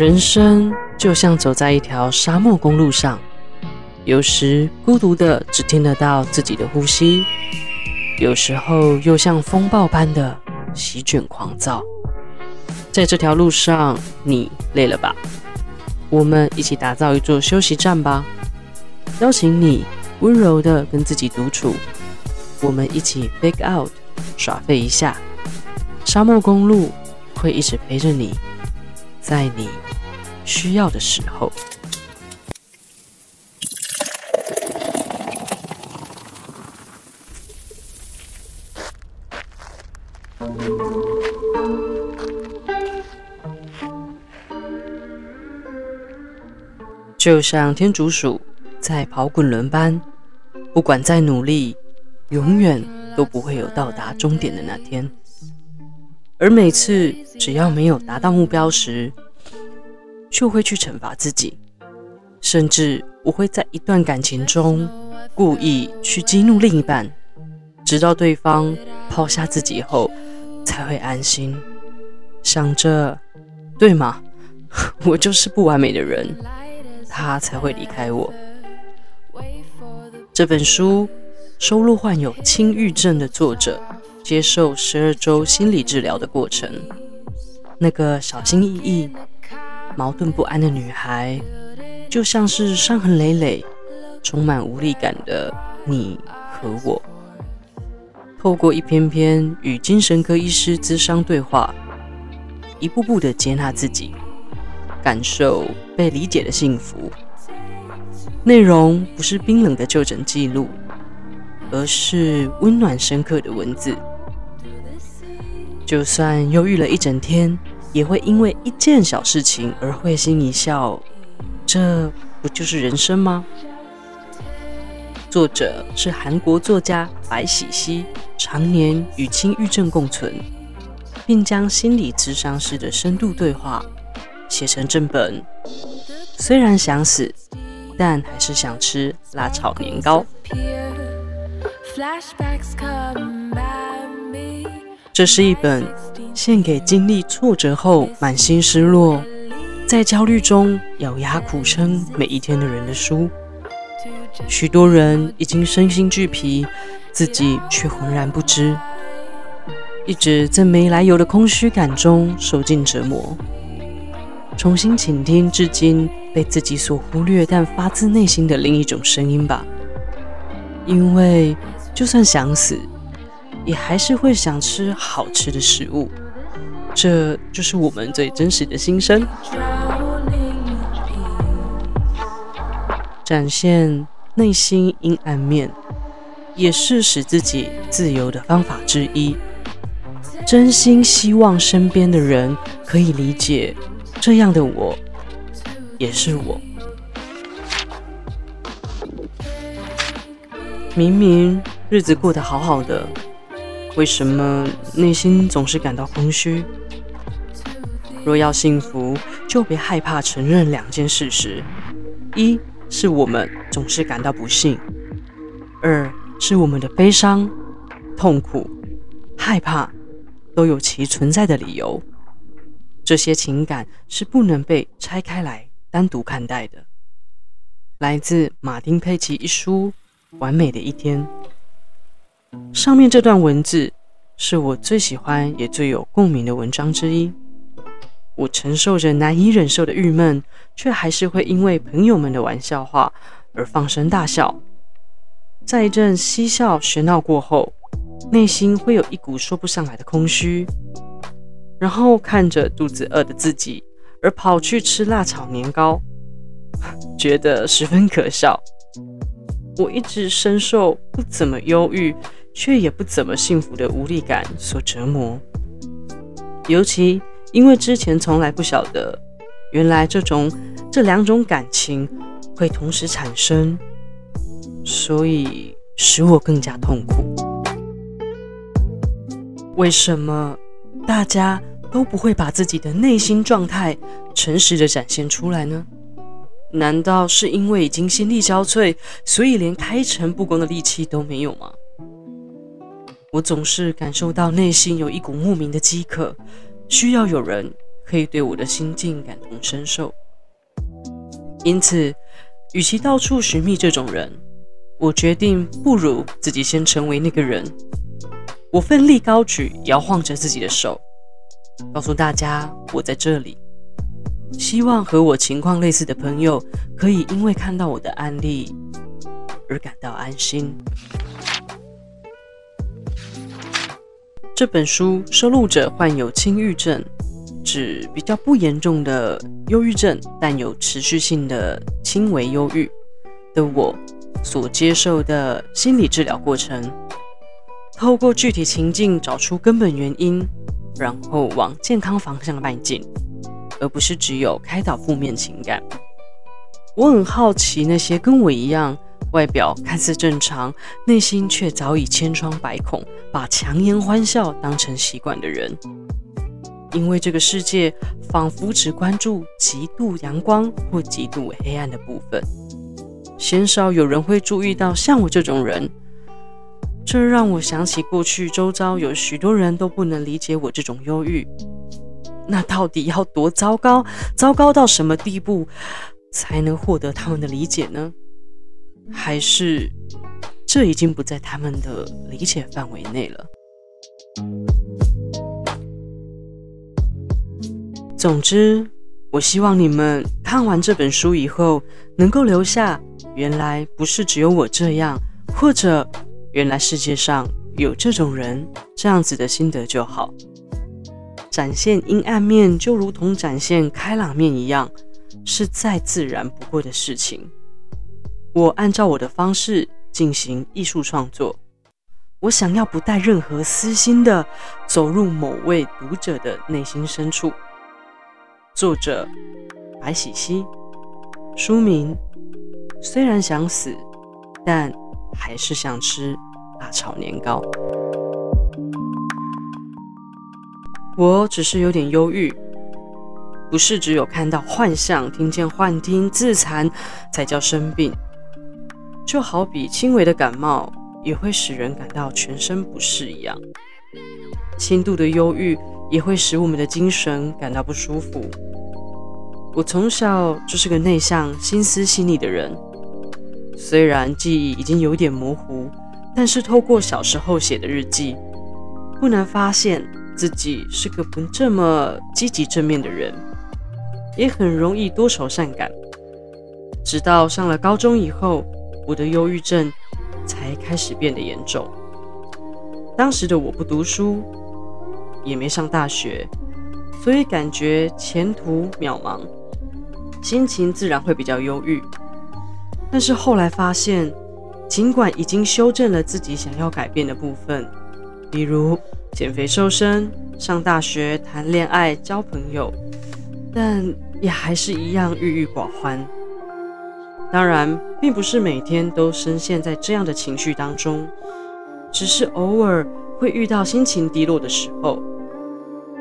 人生就像走在一条沙漠公路上，有时孤独的只听得到自己的呼吸，有时候又像风暴般的席卷狂躁。在这条路上，你累了吧？我们一起打造一座休息站吧，邀请你温柔的跟自己独处，我们一起 bake out 耍废一下。沙漠公路会一直陪着你，在你需要的时候。就像天竺鼠在跑滚轮般，不管再努力，永远都不会有到达终点的那天。而每次只要没有达到目标时，就会去惩罚自己，甚至我会在一段感情中故意去激怒另一半，直到对方抛下自己后，才会安心。想着，对吗？我就是不完美的人。他才会离开我。这本书收录患有轻郁症的作者接受十二周心理治疗的过程。那个小心翼翼、矛盾不安的女孩，就像是伤痕累累、充满无力感的你和我。透过一篇篇与精神科医师咨商对话，一步步的接纳自己。感受被理解的幸福。内容不是冰冷的就诊记录，而是温暖深刻的文字。就算忧郁了一整天，也会因为一件小事情而会心一笑。这不就是人生吗？作者是韩国作家白喜熙，常年与轻郁症共存，并将心理咨商师的深度对话。写成正本，虽然想死，但还是想吃辣炒年糕。这是一本献给经历挫折后满心失落，在焦虑中咬牙苦撑每一天的人的书。许多人已经身心俱疲，自己却浑然不知，一直在没来由的空虚感中受尽折磨。重新倾听至今被自己所忽略但发自内心的另一种声音吧，因为就算想死，也还是会想吃好吃的食物，这就是我们最真实的心声。展现内心阴暗面，也是使自己自由的方法之一。真心希望身边的人可以理解。这样的我，也是我。明明日子过得好好的，为什么内心总是感到空虚？若要幸福，就别害怕承认两件事实：一是我们总是感到不幸；二是我们的悲伤、痛苦、害怕都有其存在的理由。这些情感是不能被拆开来单独看待的。来自马丁·佩奇一书《完美的一天》，上面这段文字是我最喜欢也最有共鸣的文章之一。我承受着难以忍受的郁闷，却还是会因为朋友们的玩笑话而放声大笑。在一阵嬉笑喧闹过后，内心会有一股说不上来的空虚。然后看着肚子饿的自己，而跑去吃辣炒年糕，觉得十分可笑。我一直深受不怎么忧郁，却也不怎么幸福的无力感所折磨。尤其因为之前从来不晓得，原来这种这两种感情会同时产生，所以使我更加痛苦。为什么大家都不会把自己的内心状态诚实的展现出来呢？难道是因为已经心力交瘁，所以连开诚布公的力气都没有吗？我总是感受到内心有一股莫名的饥渴，需要有人可以对我的心境感同身受。因此，与其到处寻觅这种人，我决定不如自己先成为那个人。我奋力高举，摇晃着自己的手，告诉大家我在这里。希望和我情况类似的朋友可以因为看到我的案例而感到安心。这本书收录着患有轻郁症，指比较不严重的忧郁症，但有持续性的轻微忧郁的我所接受的心理治疗过程。透过具体情境找出根本原因，然后往健康方向迈进，而不是只有开导负面情感。我很好奇那些跟我一样，外表看似正常，内心却早已千疮百孔，把强颜欢笑当成习惯的人。因为这个世界仿佛只关注极度阳光或极度黑暗的部分，鲜少有人会注意到像我这种人。这让我想起过去周遭有许多人都不能理解我这种忧郁。那到底要多糟糕？糟糕到什么地步才能获得他们的理解呢？还是这已经不在他们的理解范围内了？总之，我希望你们看完这本书以后，能够留下“原来不是只有我这样”或者。原来世界上有这种人，这样子的心得就好。展现阴暗面，就如同展现开朗面一样，是再自然不过的事情。我按照我的方式进行艺术创作，我想要不带任何私心的走入某位读者的内心深处。作者白喜熙，书名虽然想死，但。还是想吃辣炒年糕。我只是有点忧郁，不是只有看到幻象、听见幻听、自残才叫生病。就好比轻微的感冒也会使人感到全身不适一样，轻度的忧郁也会使我们的精神感到不舒服。我从小就是个内向、心思细腻的人。虽然记忆已经有点模糊，但是透过小时候写的日记，不难发现自己是个不这么积极正面的人，也很容易多愁善感。直到上了高中以后，我的忧郁症才开始变得严重。当时的我不读书，也没上大学，所以感觉前途渺茫，心情自然会比较忧郁。但是后来发现，尽管已经修正了自己想要改变的部分，比如减肥瘦身、上大学、谈恋爱、交朋友，但也还是一样郁郁寡欢。当然，并不是每天都深陷在这样的情绪当中，只是偶尔会遇到心情低落的时候，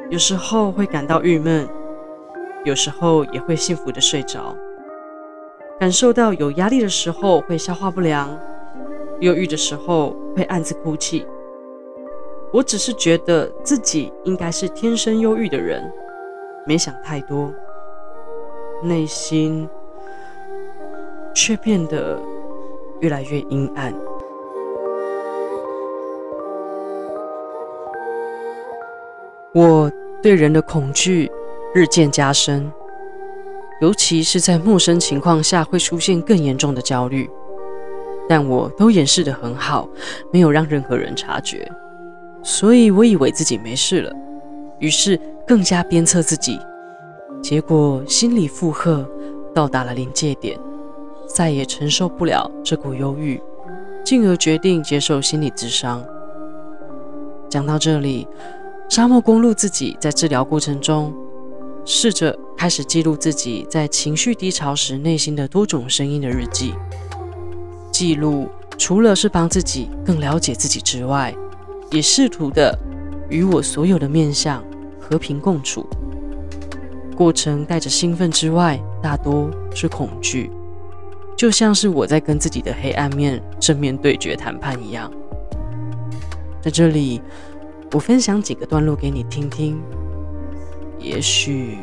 有时候会感到郁闷，有时候也会幸福的睡着。感受到有压力的时候会消化不良，忧郁的时候会暗自哭泣。我只是觉得自己应该是天生忧郁的人，没想太多，内心却变得越来越阴暗。我对人的恐惧日渐加深。尤其是在陌生情况下，会出现更严重的焦虑，但我都掩饰得很好，没有让任何人察觉，所以我以为自己没事了，于是更加鞭策自己，结果心理负荷到达了临界点，再也承受不了这股忧郁，进而决定接受心理咨商。讲到这里，沙漠公路自己在治疗过程中。试着开始记录自己在情绪低潮时内心的多种声音的日记。记录除了是帮自己更了解自己之外，也试图的与我所有的面向和平共处。过程带着兴奋之外，大多是恐惧，就像是我在跟自己的黑暗面正面对决谈判一样。在这里，我分享几个段落给你听听。也许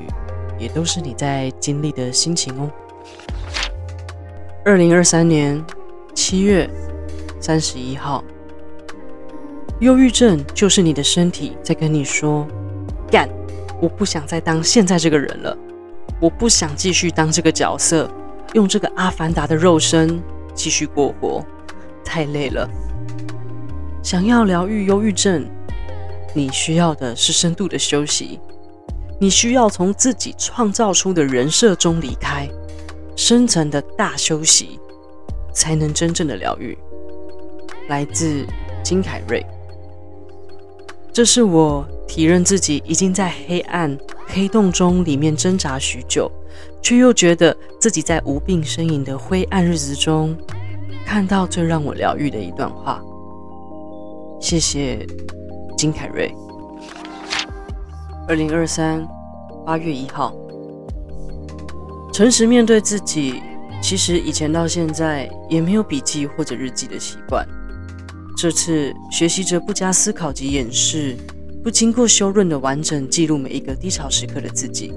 也都是你在经历的心情哦。二零二三年七月三十一号，忧郁症就是你的身体在跟你说：“干，我不想再当现在这个人了，我不想继续当这个角色，用这个阿凡达的肉身继续过活，太累了。”想要疗愈忧郁症，你需要的是深度的休息。你需要从自己创造出的人设中离开，深层的大休息，才能真正的疗愈。来自金凯瑞。这是我体认自己已经在黑暗黑洞中里面挣扎许久，却又觉得自己在无病呻吟的灰暗日子中，看到最让我疗愈的一段话。谢谢金凯瑞。二零二三八月一号，诚实面对自己。其实以前到现在也没有笔记或者日记的习惯。这次学习着不加思考及掩饰，不经过修润的完整记录每一个低潮时刻的自己。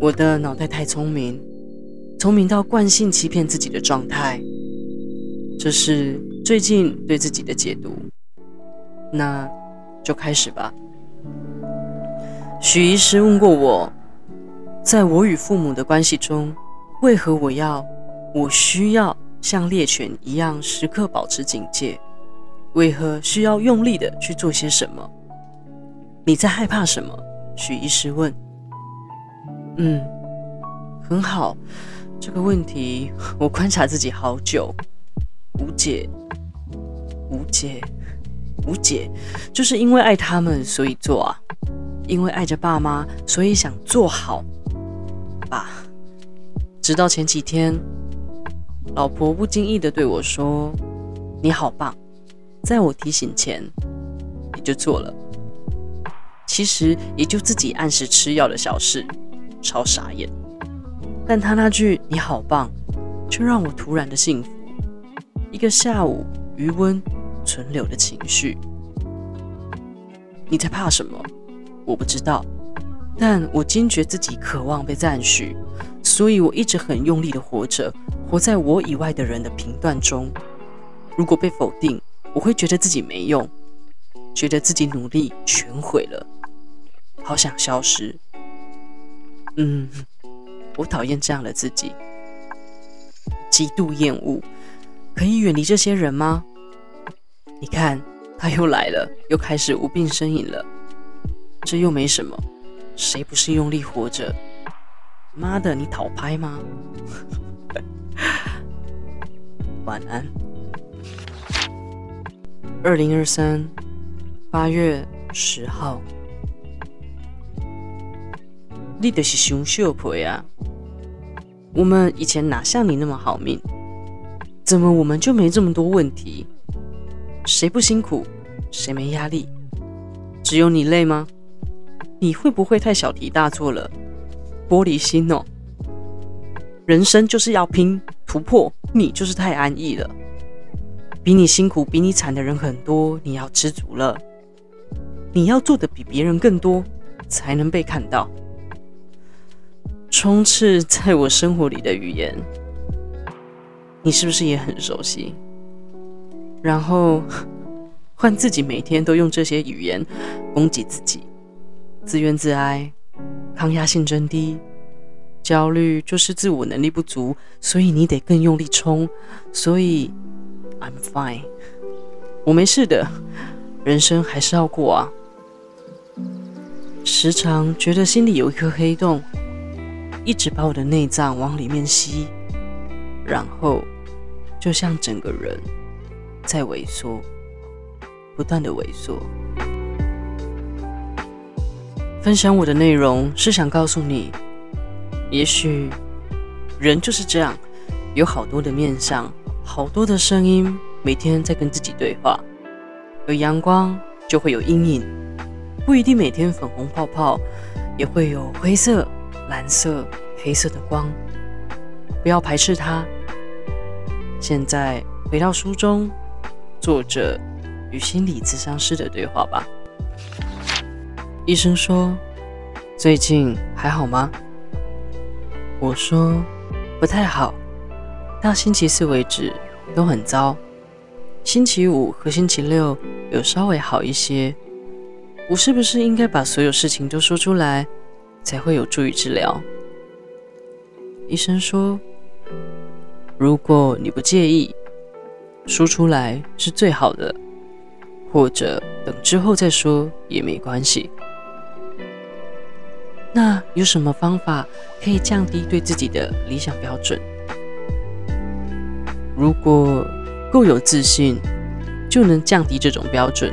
我的脑袋太聪明，聪明到惯性欺骗自己的状态。这是最近对自己的解读。那就开始吧。许医师问过我，在我与父母的关系中，为何我要、我需要像猎犬一样时刻保持警戒？为何需要用力的去做些什么？你在害怕什么？许医师问。嗯，很好，这个问题我观察自己好久，无解，无解。无解，就是因为爱他们，所以做啊；因为爱着爸妈，所以想做好吧。直到前几天，老婆不经意的对我说：“你好棒。”在我提醒前，你就做了。其实也就自己按时吃药的小事，超傻眼。但他那句“你好棒”，却让我突然的幸福。一个下午，余温。存留的情绪，你在怕什么？我不知道，但我坚决自己渴望被赞许，所以我一直很用力的活着，活在我以外的人的评断中。如果被否定，我会觉得自己没用，觉得自己努力全毁了，好想消失。嗯，我讨厌这样的自己，极度厌恶。可以远离这些人吗？你看，他又来了，又开始无病呻吟了。这又没什么，谁不是用力活着？妈的，你讨拍吗？晚安。二零二三八月十号，你就是熊秀婆呀！我们以前哪像你那么好命？怎么我们就没这么多问题？谁不辛苦，谁没压力？只有你累吗？你会不会太小题大做了？玻璃心哦！人生就是要拼突破，你就是太安逸了。比你辛苦、比你惨的人很多，你要知足了。你要做的比别人更多，才能被看到。充斥在我生活里的语言，你是不是也很熟悉？然后 换自己每天都用这些语言攻击自己，自怨自哀，抗压性真低，焦虑就是自我能力不足，所以你得更用力冲。所以 I'm fine，我没事的，人生还是要过啊。时常觉得心里有一颗黑洞，一直把我的内脏往里面吸，然后就像整个人。在萎缩，不断的萎缩。分享我的内容是想告诉你，也许人就是这样，有好多的面相，好多的声音，每天在跟自己对话。有阳光就会有阴影，不一定每天粉红泡泡，也会有灰色、蓝色、黑色的光。不要排斥它。现在回到书中。作者与心理咨商师的对话吧。医生说，最近还好吗？我说不太好，到星期四为止都很糟。星期五和星期六有稍微好一些。我是不是应该把所有事情都说出来，才会有助于治疗？医生说，如果你不介意，说出来是最好的，或者等之后再说也没关系。那有什么方法可以降低对自己的理想标准？如果够有自信，就能降低这种标准。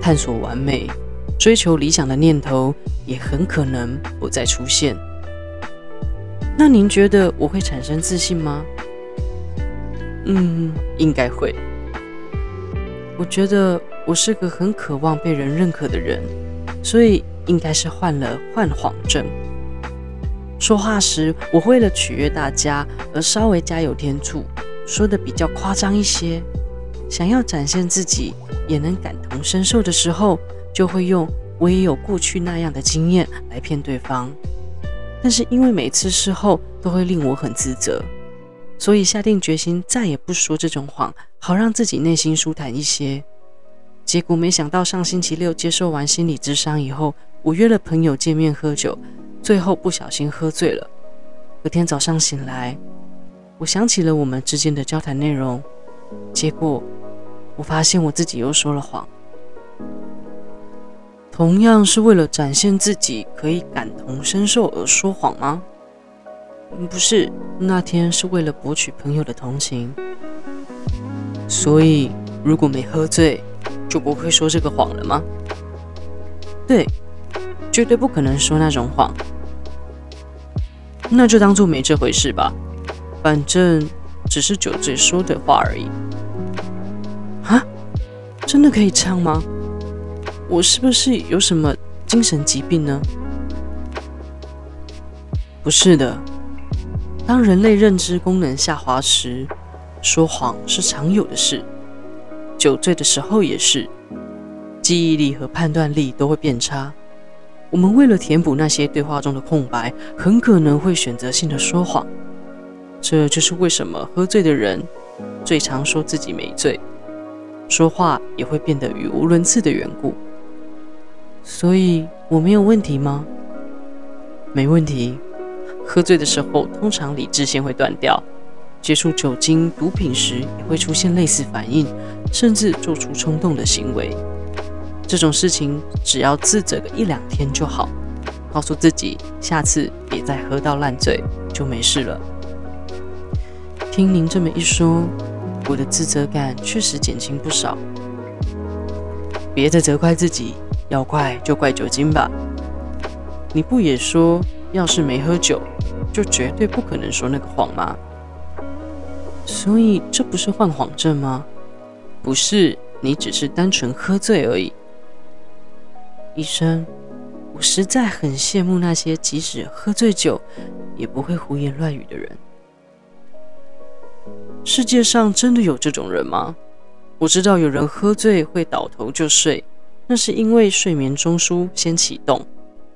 探索完美、追求理想的念头也很可能不再出现。那您觉得我会产生自信吗？嗯，应该会。我觉得我是个很渴望被人认可的人，所以。应该是患了幻谎症。说话时，我为了取悦大家而稍微加油添醋，说得比较夸张一些。想要展现自己也能感同身受的时候，就会用“我也有过去那样的经验”来骗对方。但是因为每次事后都会令我很自责，所以下定决心再也不说这种谎，好让自己内心舒坦一些。结果没想到上星期六接受完心理咨商以后。我约了朋友见面喝酒，最后不小心喝醉了。隔天早上醒来，我想起了我们之间的交谈内容，结果我发现我自己又说了谎。同样是为了展现自己可以感同身受而说谎吗？不是，那天是为了博取朋友的同情。所以如果没喝醉，就不会说这个谎了吗？对。绝对不可能说那种谎，那就当做没这回事吧，反正只是酒醉说的话而已。啊，真的可以这样吗？我是不是有什么精神疾病呢？不是的，当人类认知功能下滑时，说谎是常有的事，酒醉的时候也是，记忆力和判断力都会变差。我们为了填补那些对话中的空白，很可能会选择性的说谎。这就是为什么喝醉的人最常说自己没醉，说话也会变得语无伦次的缘故。所以我没有问题吗？没问题。喝醉的时候，通常理智线会断掉，接触酒精、毒品时也会出现类似反应，甚至做出冲动的行为。这种事情只要自责个一两天就好，告诉自己下次别再喝到烂醉，就没事了。听您这么一说，我的自责感确实减轻不少。别再责怪自己，要怪就怪酒精吧。你不也说，要是没喝酒，就绝对不可能说那个谎吗？所以这不是幻谎症吗？不是，你只是单纯喝醉而已。医生，我实在很羡慕那些即使喝醉酒也不会胡言乱语的人。世界上真的有这种人吗？我知道有人喝醉会倒头就睡，那是因为睡眠中枢先启动，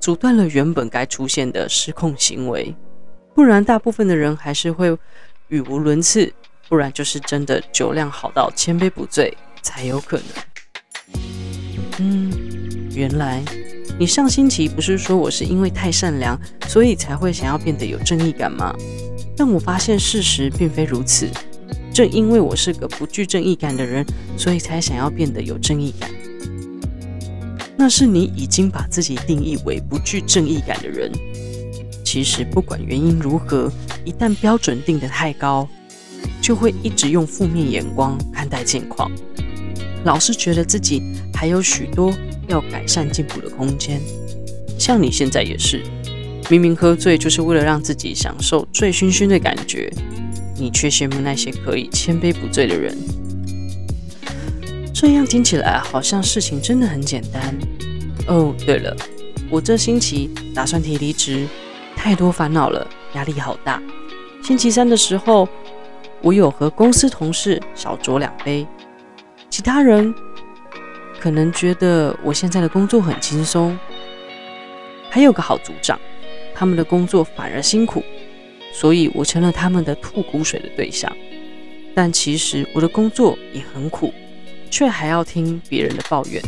阻断了原本该出现的失控行为。不然，大部分的人还是会语无伦次，不然就是真的酒量好到千杯不醉才有可能。嗯。原来，你上星期不是说我是因为太善良，所以才会想要变得有正义感吗？但我发现事实并非如此。正因为我是个不具正义感的人，所以才想要变得有正义感。那是你已经把自己定义为不具正义感的人。其实不管原因如何，一旦标准定得太高，就会一直用负面眼光看待现况，老是觉得自己还有许多。要改善进步的空间，像你现在也是，明明喝醉就是为了让自己享受醉醺醺的感觉，你却羡慕那些可以千杯不醉的人。这样听起来好像事情真的很简单。哦，对了，我这星期打算提离职，太多烦恼了，压力好大。星期三的时候，我有和公司同事小酌两杯，其他人。可能觉得我现在的工作很轻松，还有个好组长，他们的工作反而辛苦，所以我成了他们的吐苦水的对象。但其实我的工作也很苦，却还要听别人的抱怨，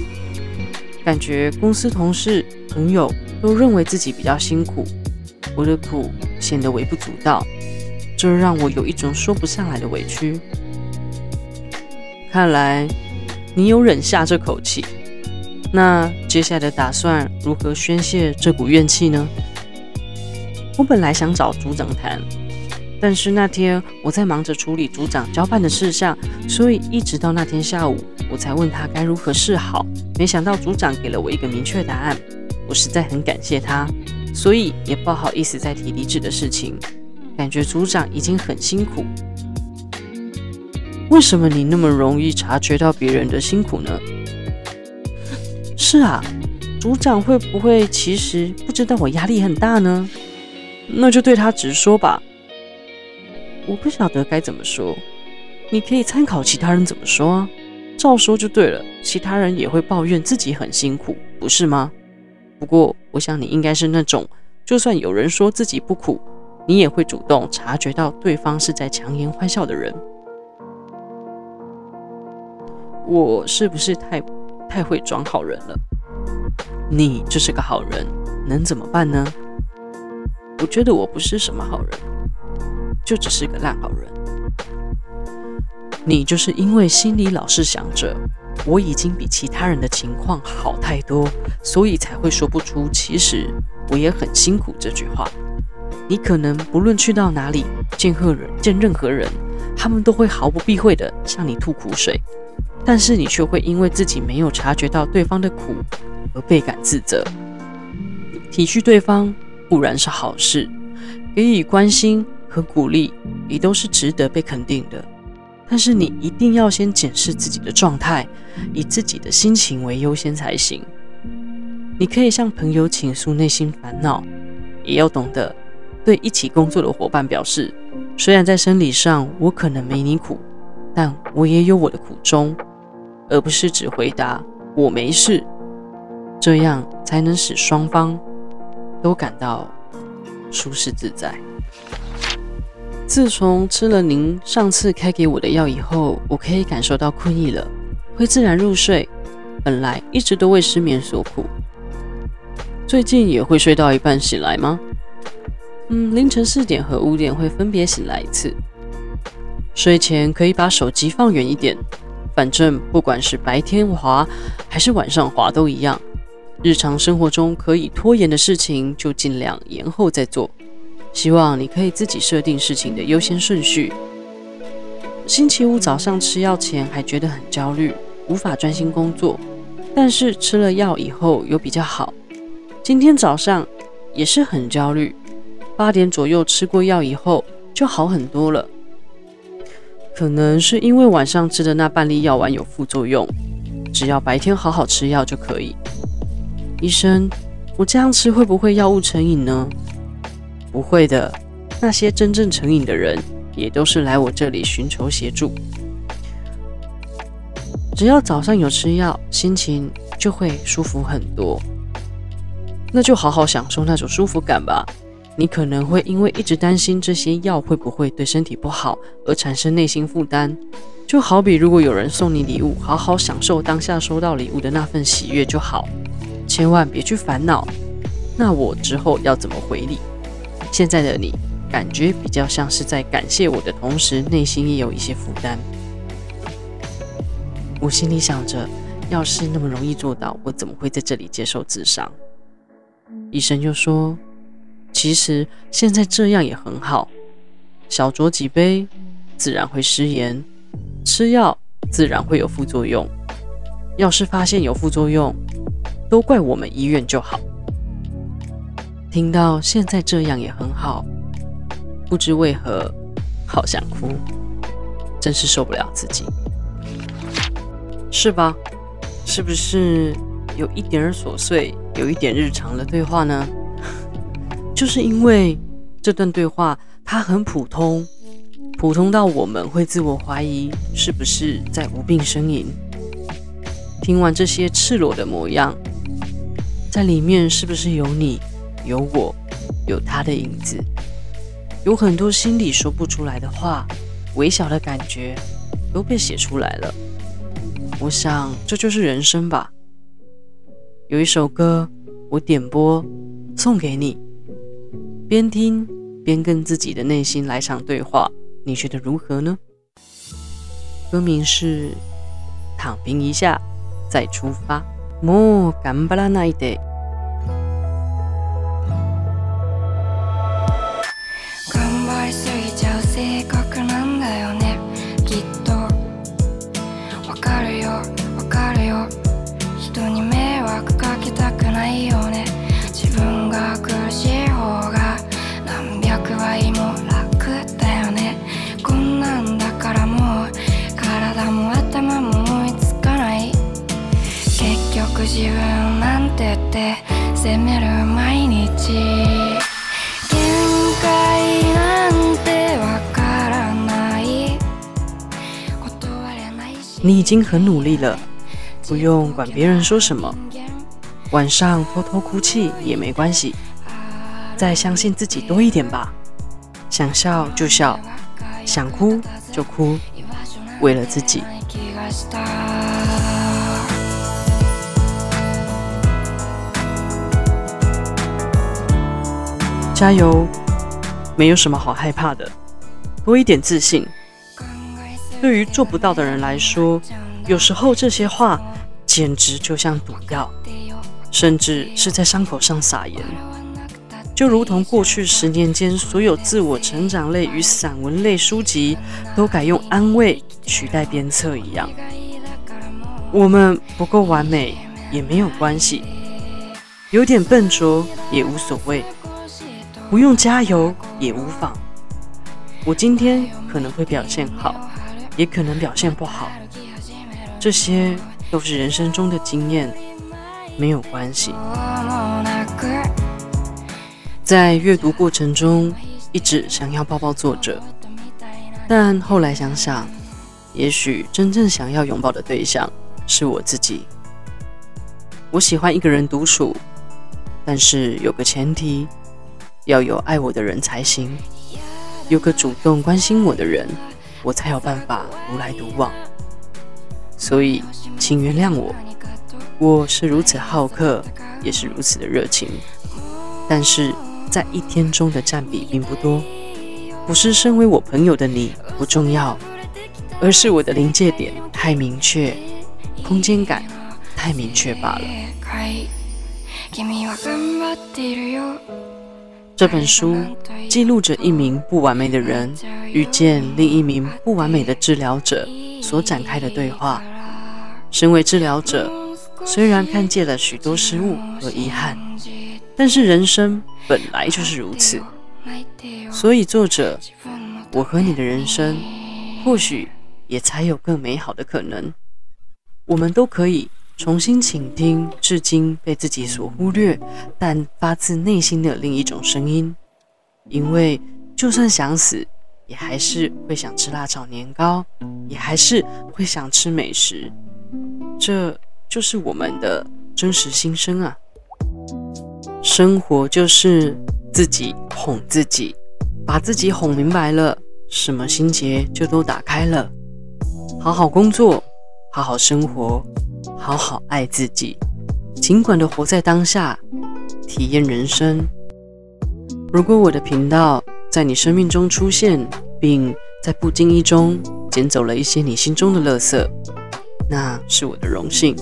感觉公司同事朋友都认为自己比较辛苦，我的苦显得微不足道，这让我有一种说不上来的委屈。看来你有忍下这口气，那接下来的打算如何宣泄这股怨气呢？我本来想找组长谈，但是那天我在忙着处理组长交办的事项，所以一直到那天下午我才问他该如何是好。没想到组长给了我一个明确答案，我实在很感谢他，所以也不好意思再提离职的事情。感觉组长已经很辛苦。为什么你那么容易察觉到别人的辛苦呢？是啊，组长会不会其实不知道我压力很大呢？那就对他直说吧。我不晓得该怎么说，你可以参考其他人怎么说啊，照说就对了。其他人也会抱怨自己很辛苦，不是吗？不过我想你应该是那种，就算有人说自己不苦，你也会主动察觉到对方是在强颜欢笑的人。我是不是太太会装好人了？你就是个好人，能怎么办呢？我觉得我不是什么好人，就只是个烂好人。你就是因为心里老是想着我已经比其他人的情况好太多，所以才会说不出其实我也很辛苦这句话。你可能不论去到哪里，见何人见任何人，他们都会毫不避讳地向你吐苦水。但是你却会因为自己没有察觉到对方的苦而倍感自责。体恤对方固然是好事，给予关心和鼓励也都是值得被肯定的。但是你一定要先检视自己的状态，以自己的心情为优先才行。你可以向朋友倾诉内心烦恼，也要懂得对一起工作的伙伴表示，虽然在生理上我可能没你苦，但我也有我的苦衷。而不是只回答“我没事”，这样才能使双方都感到舒适自在。自从吃了您上次开给我的药以后，我可以感受到困意了，会自然入睡。本来一直都为失眠所苦，最近也会睡到一半醒来吗？嗯，凌晨四点和五点会分别醒来一次。睡前可以把手机放远一点。反正不管是白天滑还是晚上滑都一样。日常生活中可以拖延的事情就尽量延后再做。希望你可以自己设定事情的优先顺序。星期五早上吃药前还觉得很焦虑，无法专心工作，但是吃了药以后又比较好。今天早上也是很焦虑，八点左右吃过药以后就好很多了。可能是因为晚上吃的那半粒药丸有副作用，只要白天好好吃药就可以。医生，我这样吃会不会药物成瘾呢？不会的，那些真正成瘾的人也都是来我这里寻求协助。只要早上有吃药，心情就会舒服很多。那就好好享受那种舒服感吧。你可能会因为一直担心这些药会不会对身体不好而产生内心负担，就好比如果有人送你礼物，好好享受当下收到礼物的那份喜悦就好，千万别去烦恼。那我之后要怎么回礼？现在的你感觉比较像是在感谢我的同时，内心也有一些负担。我心里想着，要是那么容易做到，我怎么会在这里接受咨商？医生就说。其实现在这样也很好，小酌几杯，自然会失言；吃药自然会有副作用。要是发现有副作用，都怪我们医院就好。听到现在这样也很好，不知为何好想哭，真是受不了自己，是吧？是不是有一点儿琐碎，有一点日常的对话呢？就是因为这段对话，它很普通，普通到我们会自我怀疑是不是在无病呻吟。听完这些赤裸的模样，在里面是不是有你有我，有他的影子，有很多心里说不出来的话，微小的感觉都被写出来了。我想这就是人生吧。有一首歌，我点播送给你，边听边跟自己的内心来场对话，你觉得如何呢？歌名是《躺平一下再出发》。もう顽张らないで。 你已经很努力了，不用管别人说什么。晚上偷偷哭泣也没关系，再相信自己多一点吧。想笑就笑，想哭就哭，为了自己。加油，没有什么好害怕的，多一点自信。对于做不到的人来说，有时候这些话简直就像毒药，甚至是在伤口上撒盐，就如同过去十年间所有自我成长类与散文类书籍都改用安慰取代鞭策一样。我们不够完美也没有关系，有点笨拙也无所谓，不用加油也无妨。我今天可能会表现好。也可能表现不好，这些都是人生中的经验，没有关系。在阅读过程中，一直想要抱抱作者，但后来想想，也许真正想要拥抱的对象是我自己。我喜欢一个人独处，但是有个前提，要有爱我的人才行，有个主动关心我的人。我才有办法独来独往，所以请原谅我，我是如此好客，也是如此的热情，但是在一天中的占比并不多，不是身为我朋友的你不重要，而是我的临界点太明确，空间感太明确罢了。这本书记录着一名不完美的人遇见另一名不完美的治疗者所展开的对话。身为治疗者，虽然看见了许多失误和遗憾，但是人生本来就是如此。所以，作者，我和你的人生，或许也才有更美好的可能。我们都可以。重新倾听，至今被自己所忽略，但发自内心的另一种声音。因为就算想死，也还是会想吃辣炒年糕，也还是会想吃美食。这就是我们的真实心声啊！生活就是自己哄自己，把自己哄明白了，什么心结就都打开了。好好工作，好好生活。好好爱自己，尽管的活在当下，体验人生。如果我的频道在你生命中出现，并在不经意中捡走了一些你心中的垃圾，那是我的荣幸。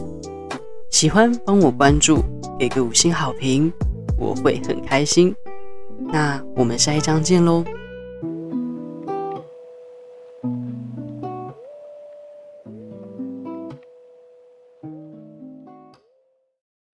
喜欢帮我关注，给个五星好评，我会很开心。那我们下一章见喽。